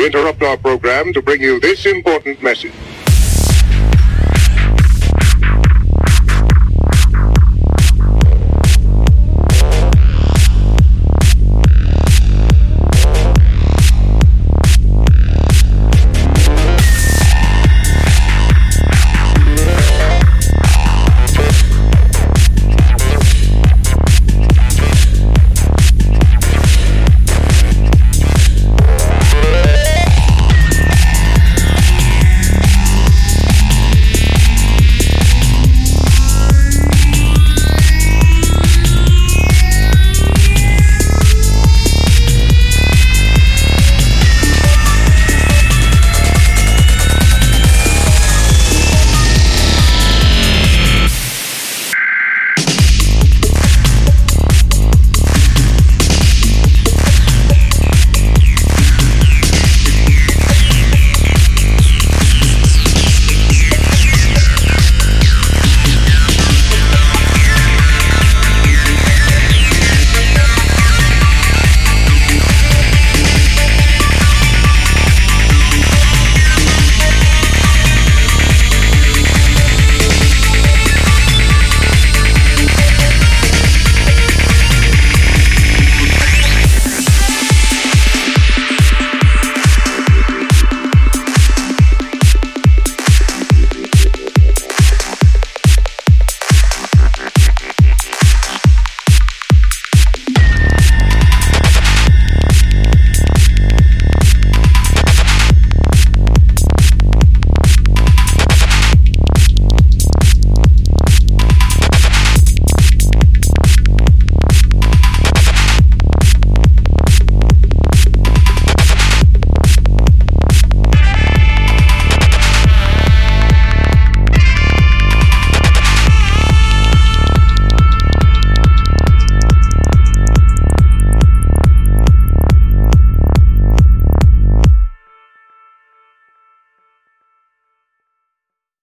we interrupt our program to bring you this important message.